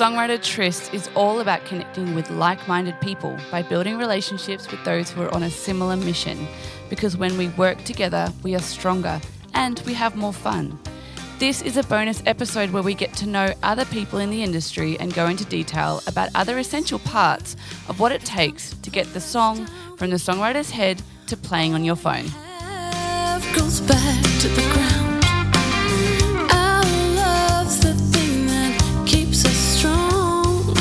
Songwriter Tryst is all about connecting with like minded people by building relationships with those who are on a similar mission. Because when we work together, we are stronger and we have more fun. This is a bonus episode where we get to know other people in the industry and go into detail about other essential parts of what it takes to get the song from the songwriter's head to playing on your phone. Goes back to the ground. Our love's the thing that keeps us strong.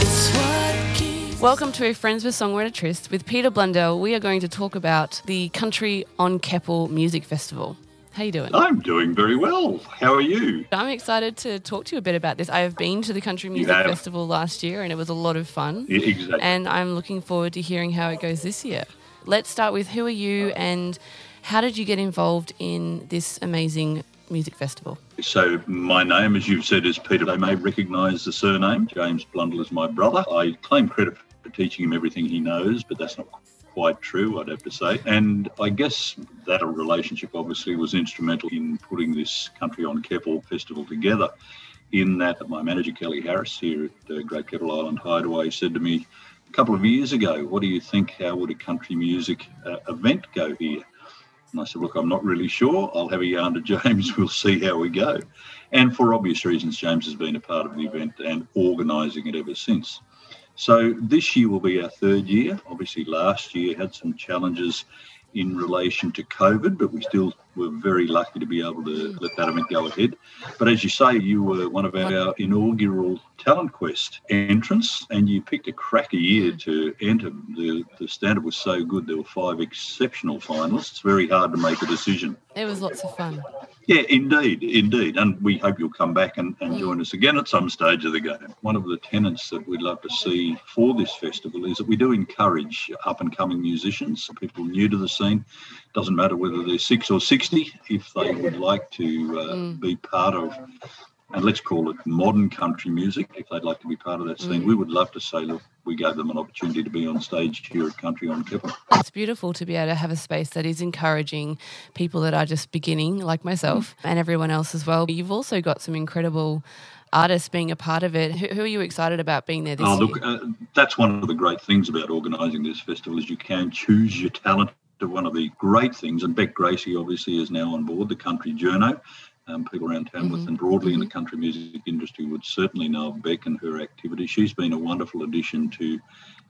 It's what keeps Welcome to Friends with Songwriter Tryst. With Peter Blundell, we are going to talk about the Country on Keppel Music Festival. How are you doing? I'm doing very well. How are you? I'm excited to talk to you a bit about this. I have been to the Country Music. Festival last year and it was a lot of fun. Yeah, exactly. And I'm looking forward to hearing how it goes this year. Let's start with who are you and how did you get involved in this amazing music festival? So, my name, as you've said, is Peter. They may recognise the surname. James Blundell is my brother. I claim credit for teaching him everything he knows, but that's not quite true, I'd have to say. And I guess that relationship obviously was instrumental in putting this Country on Keppel festival together. In that, my manager, Kelly Harris, here at uh, Great Keppel Island Hideaway, said to me a couple of years ago, What do you think? How would a country music uh, event go here? And I said, Look, I'm not really sure. I'll have a yarn to James. We'll see how we go. And for obvious reasons, James has been a part of the event and organising it ever since. So this year will be our third year. Obviously, last year had some challenges in relation to COVID, but we still were very lucky to be able to hmm. let that event go ahead. But as you say, you were one of our inaugural Talent Quest entrants, and you picked a cracker year hmm. to enter. The, the standard was so good, there were five exceptional finalists. Very hard to make a decision. It was lots of fun. Yeah, indeed, indeed. And we hope you'll come back and, and join us again at some stage of the game. One of the tenets that we'd love to see for this festival is that we do encourage up and coming musicians, people new to the scene. Doesn't matter whether they're six or 60, if they would like to uh, be part of, and let's call it modern country music, if they'd like to be part of that scene, we would love to say, look, we gave them an opportunity to be on stage here at Country on Keppel. It's beautiful to be able to have a space that is encouraging people that are just beginning, like myself, and everyone else as well. You've also got some incredible artists being a part of it. Who, who are you excited about being there this Oh, year? look, uh, that's one of the great things about organising this festival is you can choose your talent. One of the great things, and Beck Gracie obviously is now on board the Country Journo. Um, people around Tamworth and broadly in the country music industry would certainly know of Beck and her activity. She's been a wonderful addition to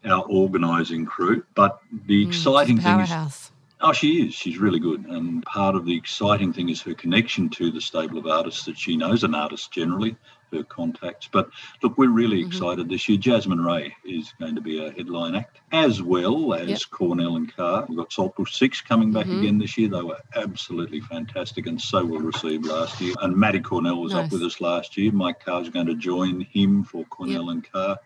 our organising crew. But the exciting thing is. Oh, she is. She's really good. And part of the exciting thing is her connection to the stable of artists that she knows, and artists generally, her contacts. But look, we're really mm-hmm. excited this year. Jasmine Rae is going to be a headline act, as well as Yep. Cornell and Carr. We've got Saltbush Six coming back mm-hmm. again this year. They were absolutely fantastic and so well received last year. And Matty Cornell was Nice. up with us last year. Mike Carr's going to join him for Cornell and Carr.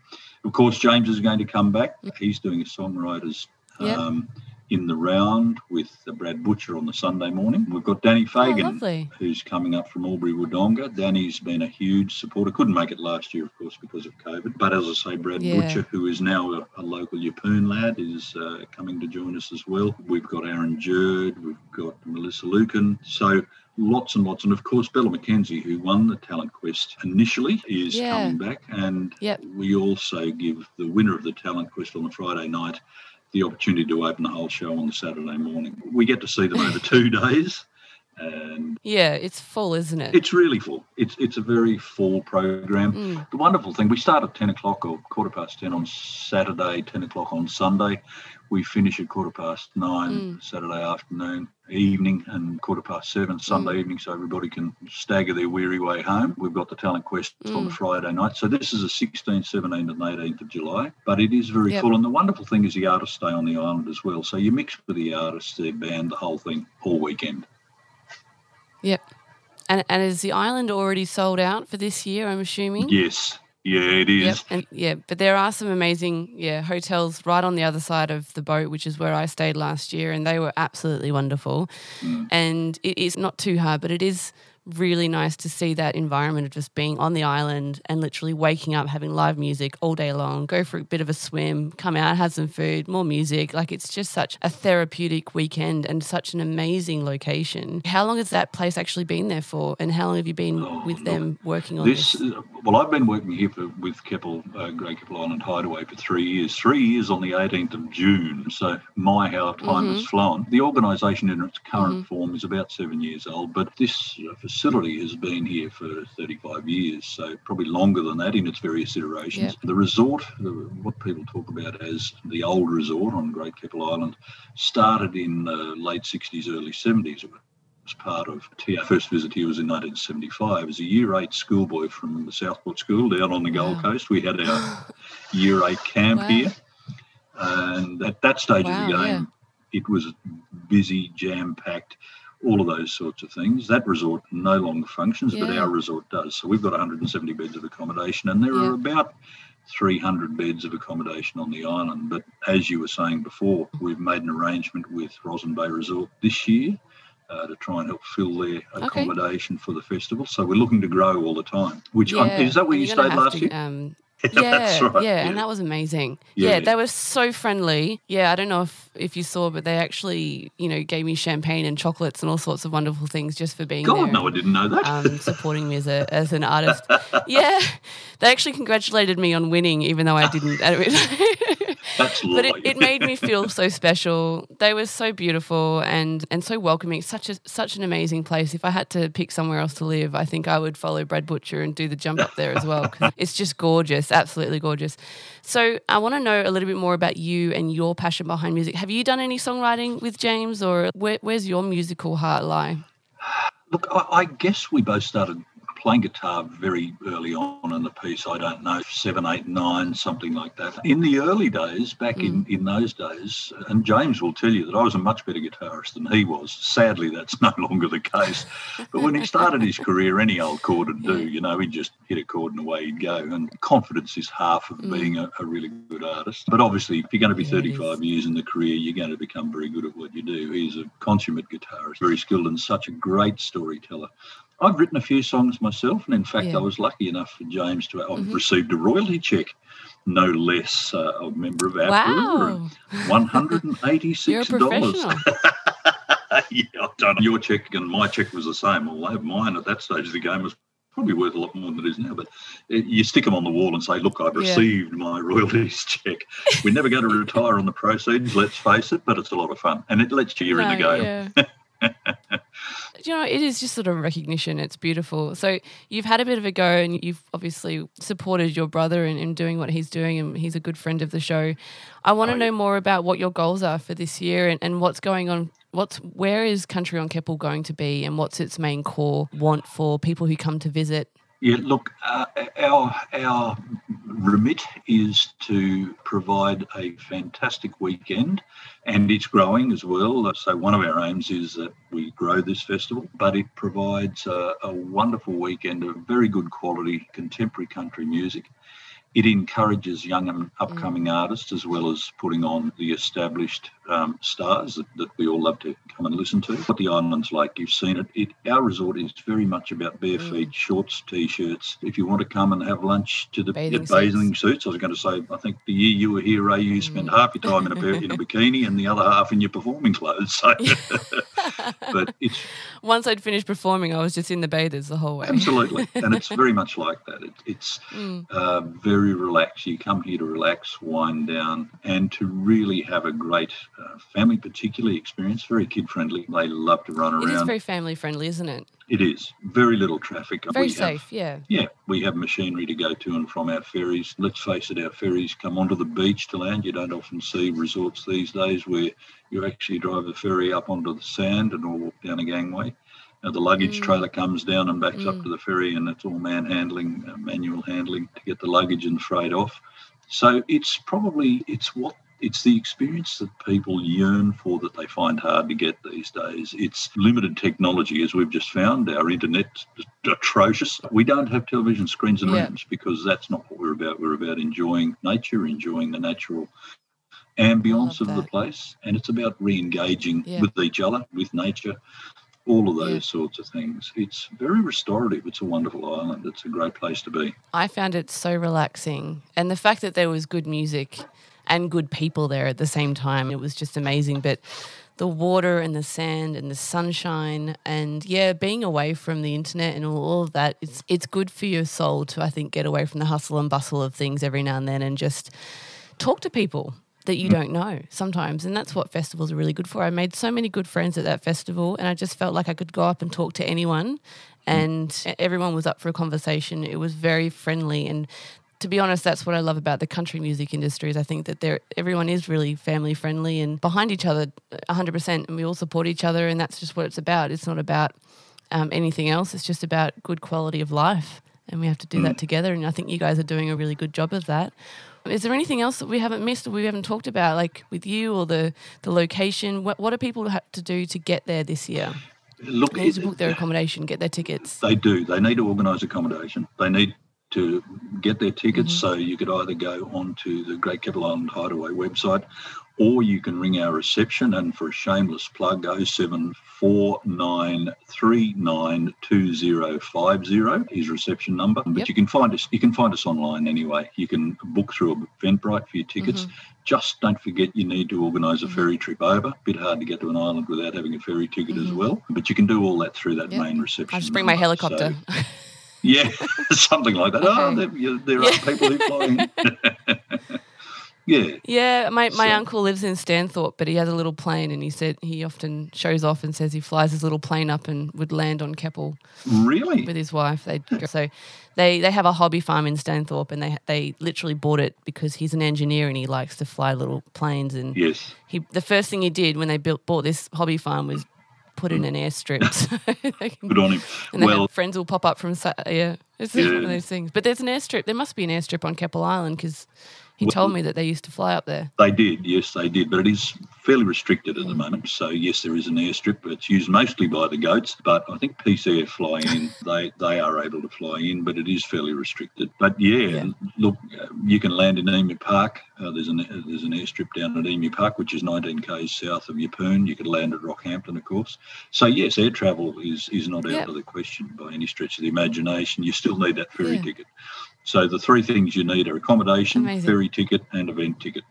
Of course, James is going to come back. Mm-hmm. He's doing a songwriters Yep. um, in the round with Brad Butcher on the Sunday morning. We've got Danny Fagan, Oh, who's coming up from Albury Wodonga. Danny's been a huge supporter. Couldn't make it last year, of course, because of COVID. But as I say, Brad Yeah. Butcher, who is now a, a local Yeppoon lad, is uh, coming to join us as well. We've got Aaron Jurd, we've got Melissa Lucan. So lots and lots. And of course, Bella McKenzie, who won the Talent Quest initially, is Yeah. coming back. And Yep. we also give the winner of the Talent Quest on the Friday night the opportunity to open the whole show on the Saturday morning. We get to see them over two days, and Yeah, it's full, isn't it? it's really full. It's it's a very full program. Mm. The wonderful thing, we start at ten o'clock or quarter past ten on Saturday, ten o'clock on Sunday. We finish at quarter past nine Mm. Saturday afternoon, evening, and quarter past seven Sunday Mm. evening, so everybody can stagger their weary way home. We've got the Talent Quest on the Mm. Friday night. So this is the 16th, 17th, and 18th of July, but it is very Yep. full. And the wonderful thing is the artists stay on the island as well. So you mix with the artists, their band, the whole thing all weekend. Yep. And and is the island already sold out for this year? I'm assuming. Yes. Yeah, it is. Yep. And yeah, but there are some amazing yeah hotels right on the other side of the boat, which is where I stayed last year, and they were absolutely wonderful. Mm. And it is not too hard, but it is really nice to see that environment of just being on the island and literally waking up, having live music all day long, go for a bit of a swim, come out, have some food, more music. Like it's just such a therapeutic weekend and such an amazing location. How long has that place actually been there for? And how long have you been Oh, with look, them working on This, this? uh, well, I've been working here for, with Keppel, uh, Great Keppel Island Hideaway for three years. Three years on the 18th of June. So my how time has flown. The organisation in its current form is about seven years old, but this uh, facility has been here for 35 years, so probably longer than that in its various iterations. Yep. The resort, the, what people talk about as the old resort on Great Keppel Island, started in the late 60s, early 70s. It was part of our first visit here was in 1975 as a year eight schoolboy from the Southport School down on the Gold Wow. Coast. We had our year eight camp Wow. here, and at that stage Wow, of the game, it was busy, jam packed. All of those sorts of things. That resort no longer functions, but our resort does. So we've got 170 beds of accommodation, and there Yeah. are about 300 beds of accommodation on the island. But as you were saying before, we've made an arrangement with Rosin Bay Resort this year uh, to try and help fill their Okay. accommodation for the festival. So we're looking to grow all the time. Which um, is that where you stayed last to, year? Um, Yeah, right, yeah, yeah. and that was amazing. Yeah, Yeah, yeah. they were so friendly. Yeah, I don't know if, if you saw, but they actually, you know, gave me champagne and chocolates and all sorts of wonderful things just for being God, there. no, I didn't know that. um, supporting me as, a, as an artist. Yeah, they actually congratulated me on winning, even though I didn't. That's but it, it made me feel so special. They were so beautiful and and so welcoming. Such a such an amazing place. If I had to pick somewhere else to live, I think I would follow Brad Butcher and do the jump up there as well. it's just gorgeous, absolutely gorgeous. So I want to know a little bit more about you and your passion behind music. Have you done any songwriting with James, or where, where's your musical heart lie? Look, I, I guess we both started playing guitar very early on in the piece. I don't know, seven, eight, nine, something like that. In the early days, back in, mm. in those days, and James will tell you that I was a much better guitarist than he was. Sadly, that's no longer the case. But when he started his career, any old chord would do. You know, he'd just hit a chord and away he'd go. And confidence is half of mm. being a, a really good artist. But obviously, if you're going to be Yeah, 35 years in the career, you're going to become very good at what you do. He's a consummate guitarist, very skilled and such a great storyteller. I've written a few songs myself, and in fact, Yeah. Mm-hmm. I was lucky enough for James to have received a royalty check, no less, uh, a member of our Wow. crew, one hundred and eighty-six dollars. yeah, I've done your check, and my check was the same. Although mine at that stage of the game was probably worth a lot more than it is now. But uh, you stick them on the wall and say, "Look, I've Yeah. received my royalties check." We're never going to retire on the proceeds, let's face it, but it's a lot of fun, and it lets you in the game. yeah. you know, it is just sort of recognition. It's beautiful. So you've had a bit of a go, and you've obviously supported your brother in, in doing what he's doing, and he's a good friend of the show. I want to Oh, know yeah. more about what your goals are for this year, and, and what's going on. What's where is Country on Keppel going to be, and what's its main core want for people who come to visit? Yeah, look, uh, our our remit is to provide a fantastic weekend, and it's growing as well. So one of our aims is that we grow this festival, but it provides a, a wonderful weekend of very good quality contemporary country music. It encourages young and upcoming mm. artists as well as putting on the established um, stars that, that we all love to come and listen to. What the island's like, you've seen it. it. Our resort is very much about bare feet, shorts, t-shirts. If you want to come and have lunch to the Bathing yeah, bathing suits, I was going to say, I think the year you were here, Ray, you spent half your time in a, in a bikini and the other half in your performing clothes. So, but it's Once I'd finished performing, I was just in the bathers the whole way. Absolutely, and it's very much like that. It, it's Mm. uh, very relaxed. You come here to relax, wind down, and to really have a great uh, family, particularly experience. Very kid friendly. They love to run around. It is very family friendly, isn't it? it is very little traffic. Very We have- safe. Yeah. yeah, we have machinery to go to and from our ferries. Let's face it, our ferries come onto the beach to land. You don't often see resorts these days where you actually drive a ferry up onto the sand and all walk down a gangway. Now, the luggage trailer comes down and backs up to the ferry, and it's all man handling, uh, manual handling to get the luggage and freight off. So it's probably it's what it's the experience that people yearn for that they find hard to get these days. It's limited technology, as we've just found. Our internet's atrocious. We don't have television screens and Yeah. rooms because that's not what we're about. We're about enjoying nature, enjoying the natural ambience of the place, and it's about re-engaging Yeah. with each other, with nature. all of those sorts of things. It's very restorative. It's a wonderful island. It's a great place to be. I found it so relaxing. And the fact that there was good music and good people there at the same time, it was just amazing. But the water and the sand and the sunshine and yeah, being away from the internet and all, all of that, it's it's good for your soul to I think get away from the hustle and bustle of things every now and then and just talk to people that you mm. don't know sometimes and that's what festivals are really good for. I made so many good friends at that festival and I just felt like I could go up and talk to anyone mm. and everyone was up for a conversation. It was very friendly and to be honest, that's what I love about the country music industry. Is I think that they're, everyone is really family friendly and behind each other, hundred percent, and we all support each other, and that's just what it's about. It's not about um, anything else. It's just about good quality of life, and we have to do that together. And I think you guys are doing a really good job of that. Is there anything else that we haven't missed or we haven't talked about, like with you or the the location? What what do people have to do to get there this year? Look, They need to book their accommodation, get their tickets. They do. They need to organise accommodation. They need to get their tickets. Mm-hmm. So you could either go onto the Great Keppel Island Hideaway website, or you can ring our reception. And for a shameless plug, 0749392050 is reception number. But Yep. you can find us. You can find us online anyway. You can book through Eventbrite for your tickets. Mm-hmm. Just don't forget you need to organise a ferry trip over. Bit hard to get to an island without having a ferry ticket as well. But you can do all that through that Mm-hmm. Yep. main reception. I'll just bring my helicopter. So- yeah, something like that. Oh, there, yeah, there are people who fly yeah, Yeah, my, my So- uncle lives in Stanthorpe, but he has a little plane, and he said he often shows off and says he flies his little plane up and would land on Keppel really. with his wife. They so they they have a hobby farm in Stanthorpe, and they they literally bought it because he's an engineer and he likes to fly little planes. And Yes. he the first thing he did when they built bought this hobby farm was put in an airstrip. So can- Good on him. and then Well, friends will pop up from yeah. It's just one of Yeah. those things. But there's an airstrip. There must be an airstrip on Keppel Island because he Well- told me that they used to fly up there. they did. Yes, they did. But it is fairly restricted at the moment. So yes, there is an airstrip. It's used mostly by the goats, but I think Peace Air fly in. they they are able to fly in, but it is fairly restricted. But yeah, Yeah. look, you can land in Emu Park. Uh, there's an there's an airstrip down at Emu Park, which is 19 k's south of Yeppoon. You could land at Rockhampton, of course. So yes, air travel is is not out Yeah. of the question by any stretch of the imagination. You still need that ferry Yeah. ticket. So the three things you need are accommodation, Amazing. ferry ticket, and event ticket.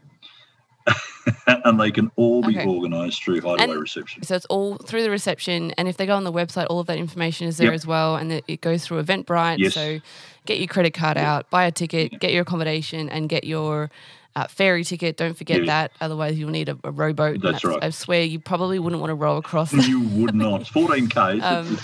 and they can all be Okay. organised through Hideaway And- Reception. So it's all through the reception, and if they go on the website, all of that information is there Yep. as well, and it, goes through Eventbrite. Yes. So get your credit card out, buy a ticket, get your accommodation, and get your uh, ferry ticket. Don't forget Yeah. that, otherwise you'll need a, a rowboat. and That's right. I swear you probably wouldn't want to row across. that. You would not. 14 k's. Um,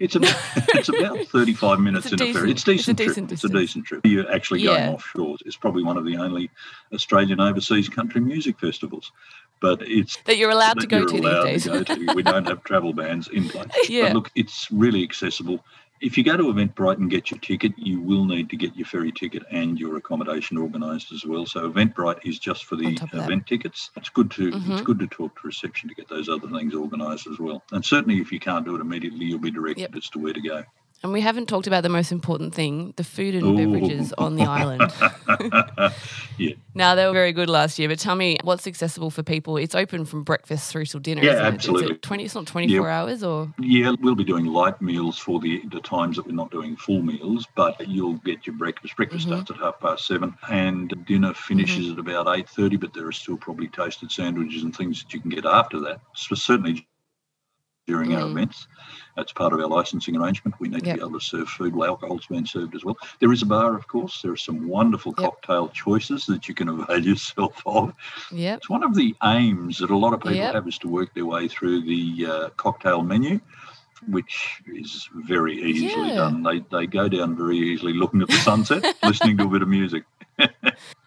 it's, it's about it's about 35 minutes It's a in a ferry. It's decent- it's a decent. trip. decent It's a decent trip. You're actually going Yeah. offshore. It's probably one of the only Australian overseas country music festivals. But it's that you're allowed to that go you're to allowed these days. to go to. We don't have travel bans in place. Yeah. But look, it's really accessible. If you go to Eventbrite and get your ticket, you will need to get your ferry ticket and your accommodation organised as well. So Eventbrite is just for the top of that. event tickets. It's good to it's Mhm. good to talk to reception to get those other things organised as well. And certainly, if you can't do it immediately, you'll be directed Yep. as to where to go. And we haven't talked about the most important thing the food and Ooh. beverages on the island. Yeah. Now, they were very good last year, but tell me what's accessible for people? It's open from breakfast through till dinner. Yeah, isn't it? absolutely. It's, 20, it's not 24 hours or. Yeah, we'll be doing light meals for the, the times that we're not doing full meals, but you'll get your breakfast. Breakfast Mm-hmm. starts at half past seven, and dinner finishes at about eight thirty. But there are still probably toasted sandwiches and things that you can get after that. So certainly during our Mm. events, that's part of our licensing arrangement. We need Yep. to be able to serve food while alcohol's being served as well. There is a bar, of course. There are some wonderful Yep. cocktail choices that you can avail yourself of. Yep. It's one of the aims that a lot of people Yep. have is to work their way through the uh, cocktail menu, which is very easily Yeah. done. They, they go down very easily looking at the sunset, listening to a bit of music.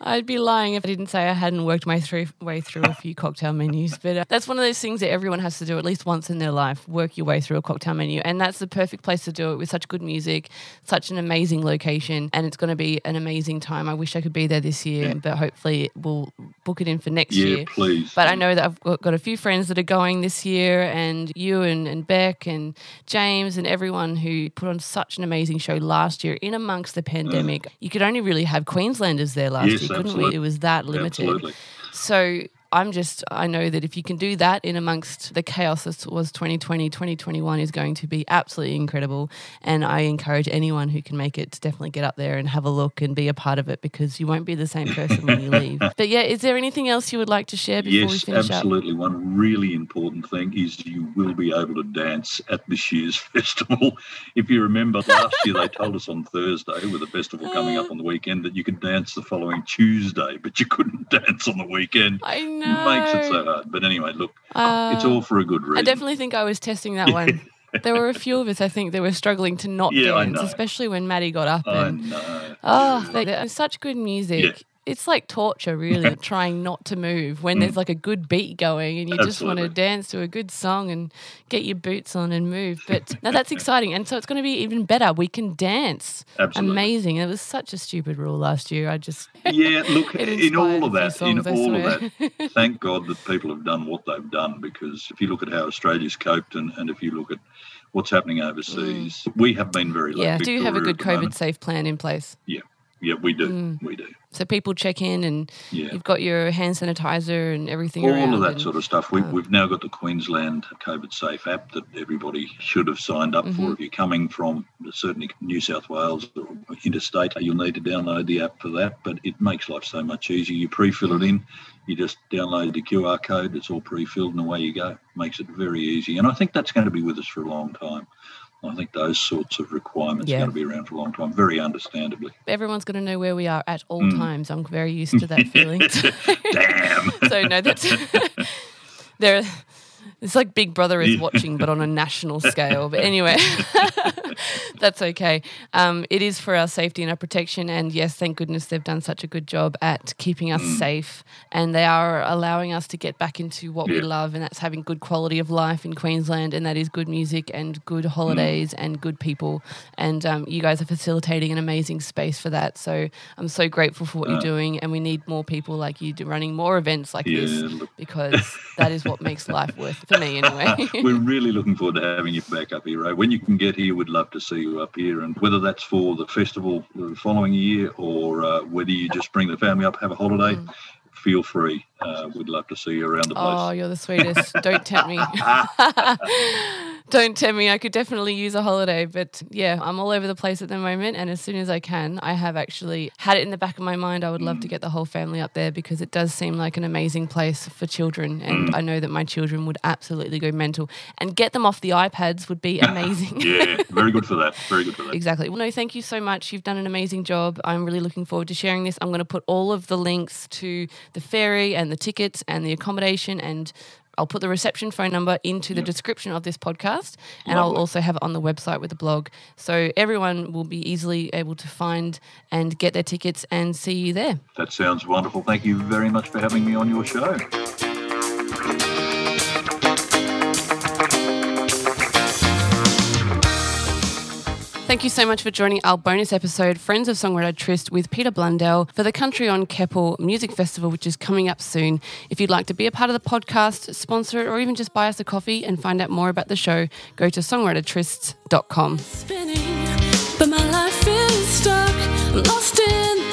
I'd be lying if I didn't say I hadn't worked my through, way through a few cocktail menus. But uh, that's one of those things that everyone has to do at least once in their life work your way through a cocktail menu. And that's the perfect place to do it with such good music, such an amazing location. And it's going to be an amazing time. I wish I could be there this year, Yeah. but hopefully we'll book it in for next Yeah, year. please. But I know that I've got, got a few friends that are going this year, and you and, and Beck and James and everyone who put on such an amazing show last year in amongst the pandemic. You could only really have Queenslanders there last Yes, year, couldn't absolutely. we? It was that limited. Absolutely. So I'm just, I know that if you can do that in amongst the chaos that was 2020, 2021 is going to be absolutely incredible. And I encourage anyone who can make it to definitely get up there and have a look and be a part of it because you won't be the same person when you leave. But yeah, is there anything else you would like to share before we Yes, finish up? absolutely. One really important thing is you will be able to dance at this year's festival. If you remember last year, they told us on Thursday, with the festival coming up on the weekend, that you could dance the following Tuesday, but you couldn't dance on the weekend. I know. Makes it so hard. But anyway, look, Uh, it's all for a good reason. I definitely think I was testing that one. There were a few of us, I think, that were struggling to not Yeah, dance, especially when Maddie got up. And oh, they, they're such good music. It's like torture, really, trying not to move when there's like a good beat going and you just want to Mm. Dance to a good song and get your boots on and move. But no, that's exciting. And so it's going to be even better. We can dance. Absolutely. Amazing. It was such a stupid rule last year. I just. Yeah, look, in all of that, in songs, I all of that, thank God that people have done what they've done because if you look at how Australia's coped and, and if you look at what's happening overseas, we have been very lucky. Mm. yeah, do you have a good the moment. COVID safe plan in place? Yeah, yeah, we do. Mm. We do. So people check in and Yeah. you've got your hand sanitizer and everything All of that and- sort of stuff. We, um, we've now got the Queensland COVID Safe app that everybody should have signed up Mm-hmm. for. If you're coming from certainly New South Wales or interstate, you'll need to download the app for that. But it makes life so much easier. You pre-fill it in, you just download the QR code. It's all pre-filled, and away you go. Makes it very easy. And I think that's going to be with us for a long time. I think those sorts of requirements Yeah. are going to be around for a long time, very understandably. Everyone's going to know where we are at all Mm. times. I'm very used to that feeling. Damn. so no, that's there. It's like Big Brother is watching, but on a national scale. But anyway, that's okay. Um, it is for our safety and our protection. And yes, thank goodness they've done such a good job at keeping us Mm. safe. And they are allowing us to get back into what we love, and that's having good quality of life in Queensland. And that is good music and good holidays Mm. and good people. And um, you guys are facilitating an amazing space for that. So I'm so grateful for what you're Uh. doing. And we need more people like you running more events like Yeah, this because that is what makes life worth for me anyway. We're really looking forward to having you back up here. When you can get here, we'd love to see you up here. And whether that's for the festival the following year or uh, whether you just bring the family up, have a holiday, feel free. Uh, we'd love to see you around the place. oh, you're the sweetest. Don't tempt me. Don't tempt me. I could definitely use a holiday, but yeah, I'm all over the place at the moment. And as soon as I can, I have actually had it in the back of my mind. I would love to get the whole family up there because it does seem like an amazing place for children. And I know that my children would absolutely go mental. And get them off the iPads would be amazing. yeah, very good for that. Very good for that. Exactly. Well, no, thank you so much. You've done an amazing job. I'm really looking forward to sharing this. I'm going to put all of the links to the ferry and the tickets and the accommodation and I'll put the reception phone number into the description of this podcast and I'll also have it on the website with the blog. So everyone will be easily able to find and get their tickets and see you there. That sounds wonderful. Thank you very much for having me on your show. Thank you so much for joining our bonus episode, Friends of Songwriter Tryst with Peter Blundell for the Country on Keppel Music Festival, which is coming up soon. If you'd like to be a part of the podcast, sponsor it, or even just buy us a coffee and find out more about the show, go to songwritertриsts.com. spinning, but my life is stuck. Lost in